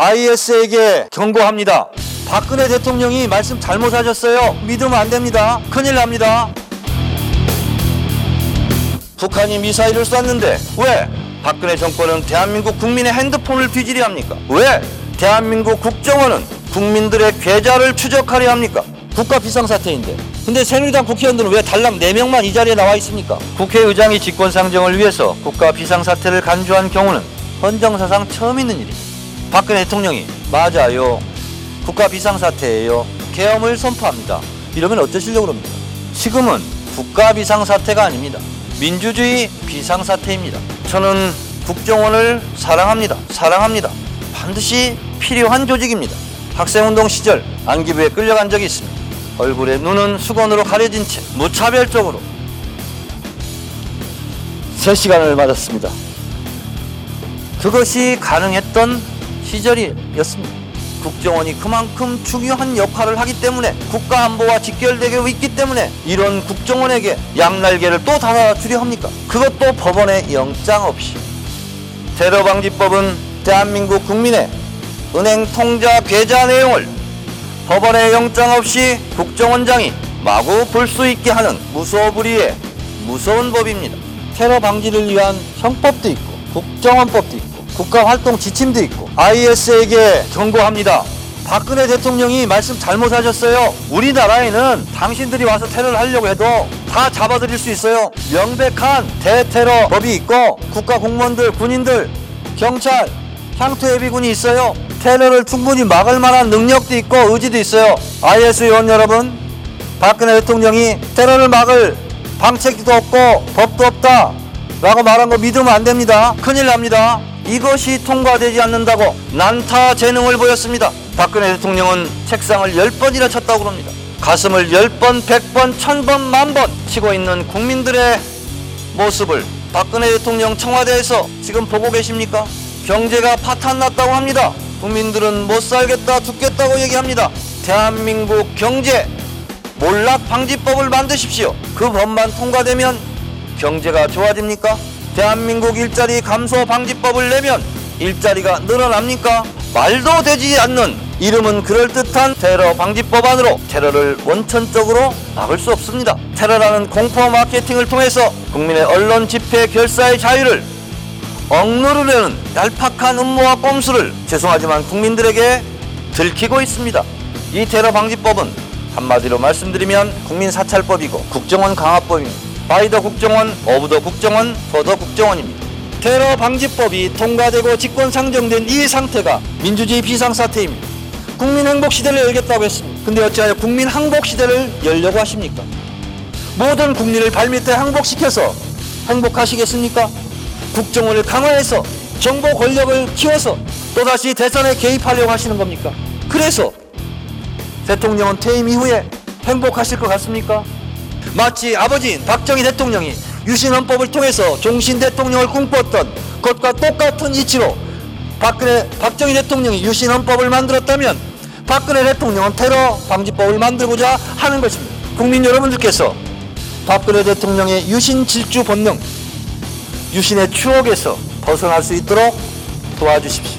IS에게 경고합니다. 박근혜 대통령이 말씀 잘못하셨어요. 믿으면 안 됩니다. 큰일 납니다. 북한이 미사일을 쐈는데 왜 박근혜 정권은 대한민국 국민의 핸드폰을 뒤지려 합니까? 왜 대한민국 국정원은 국민들의 계좌를 추적하려 합니까? 국가 비상사태인데. 근데 새누리당 국회의원들은 왜 달랑 4명만 이 자리에 나와 있습니까? 국회의장이 직권상정을 위해서 국가 비상사태를 간주한 경우는 헌정사상 처음 있는 일입니다. 박근혜 대통령이 맞아요. 국가 비상사태예요. 계엄을 선포합니다. 이러면 어쩌시려고 합니까? 지금은 국가 비상사태가 아닙니다. 민주주의 비상사태입니다. 저는 국정원을 사랑합니다. 사랑합니다. 반드시 필요한 조직입니다. 학생운동 시절 안기부에 끌려간 적이 있습니다. 얼굴에 눈은 수건으로 가려진 채 무차별적으로 3시간을 맞았습니다. 그것이 가능했던 시절이었습니다. 국정원이 그만큼 중요한 역할을 하기 때문에 국가 안보와 직결되고 있기 때문에 이런 국정원에게 양날개를 또 달아주려 합니까? 그것도 법원의 영장 없이 테러방지법은 대한민국 국민의 은행 통자 계좌 내용을 법원의 영장 없이 국정원장이 마구 볼 수 있게 하는 무소불위의 무서운 법입니다. 테러 방지를 위한 형법도 있고 국정원법도 있고 국가 활동 지침도 있고 IS에게 경고합니다. 박근혜 대통령이 말씀 잘못하셨어요. 우리나라에는 당신들이 와서 테러를 하려고 해도 다 잡아들일 수 있어요. 명백한 대테러 법이 있고 국가 공무원들, 군인들, 경찰, 향토 예비군이 있어요. 테러를 충분히 막을 만한 능력도 있고 의지도 있어요. IS 의원 여러분, 박근혜 대통령이 테러를 막을 방책도 없고 법도 없다 라고 말한 거 믿으면 안 됩니다. 큰일 납니다. 이것이 통과되지 않는다고 난타 재능을 보였습니다. 박근혜 대통령은 책상을 열번이나 쳤다고 그럽니다. 가슴을 열번백번천번 만번 치고 있는 국민들의 모습을 박근혜 대통령 청와대에서 지금 보고 계십니까? 경제가 파탄 났다고 합니다. 국민들은 못 살겠다 죽겠다고 얘기합니다. 대한민국 경제 몰락 방지법을 만드십시오. 그 법만 통과되면 경제가 좋아집니까? 대한민국 일자리 감소 방지법을 내면 일자리가 늘어납니까? 말도 되지 않는 이름은 그럴듯한 테러 방지법안으로 테러를 원천적으로 막을 수 없습니다. 테러라는 공포 마케팅을 통해서 국민의 언론 집회 결사의 자유를 억누르려는 얄팍한 음모와 꼼수를 죄송하지만 국민들에게 들키고 있습니다. 이 테러 방지법은 한마디로 말씀드리면 국민 사찰법이고 국정원 강화법입니다. 바이더 국정원, 어부더 국정원, 더더 국정원입니다. 테러 방지법이 통과되고 직권 상정된 이 상태가 민주주의 비상사태입니다. 국민 행복 시대를 열겠다고 했습니다. 근데 어찌하여 국민 항복 시대를 열려고 하십니까? 모든 국민을 발밑에 항복시켜서 행복하시겠습니까? 국정원을 강화해서 정보 권력을 키워서 또다시 대선에 개입하려고 하시는 겁니까? 그래서 대통령은 퇴임 이후에 행복하실 것 같습니까? 마치 아버지인 박정희 대통령이 유신헌법을 통해서 종신 대통령을 꿈꿨던 것과 똑같은 이치로 박근혜 박정희 대통령이 유신헌법을 만들었다면 박근혜 대통령은 테러 방지법을 만들고자 하는 것입니다. 국민 여러분들께서 박근혜 대통령의 유신 질주 본능, 유신의 추억에서 벗어날 수 있도록 도와주십시오.